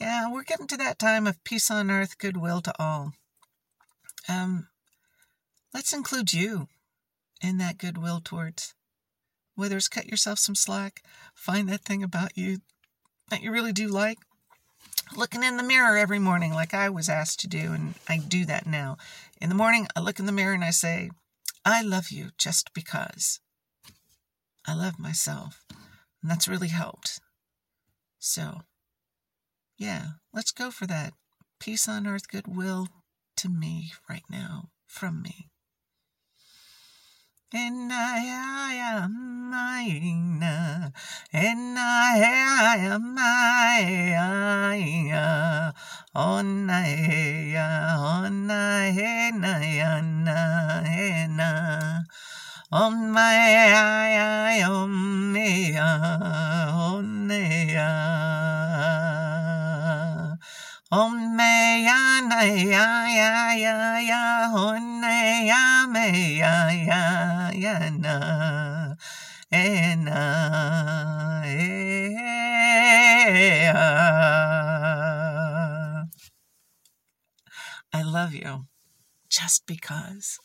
Yeah, we're getting to that time of peace on earth, goodwill to all. Um, let's include you in that goodwill towards. Whether it's cut yourself some slack, find that thing about you that you really do like. Looking in the mirror every morning, like I was asked to do, and I do that now. In the morning, I look in the mirror and I say, I love you just because. I love myself. And that's really helped. So, yeah, let's go for that. Peace on earth, goodwill to me right now, from me. And I am mine, and I am mine, on I, on I, na, on my, on me, on me, on me, me, eh, eh, ah. I love you just because.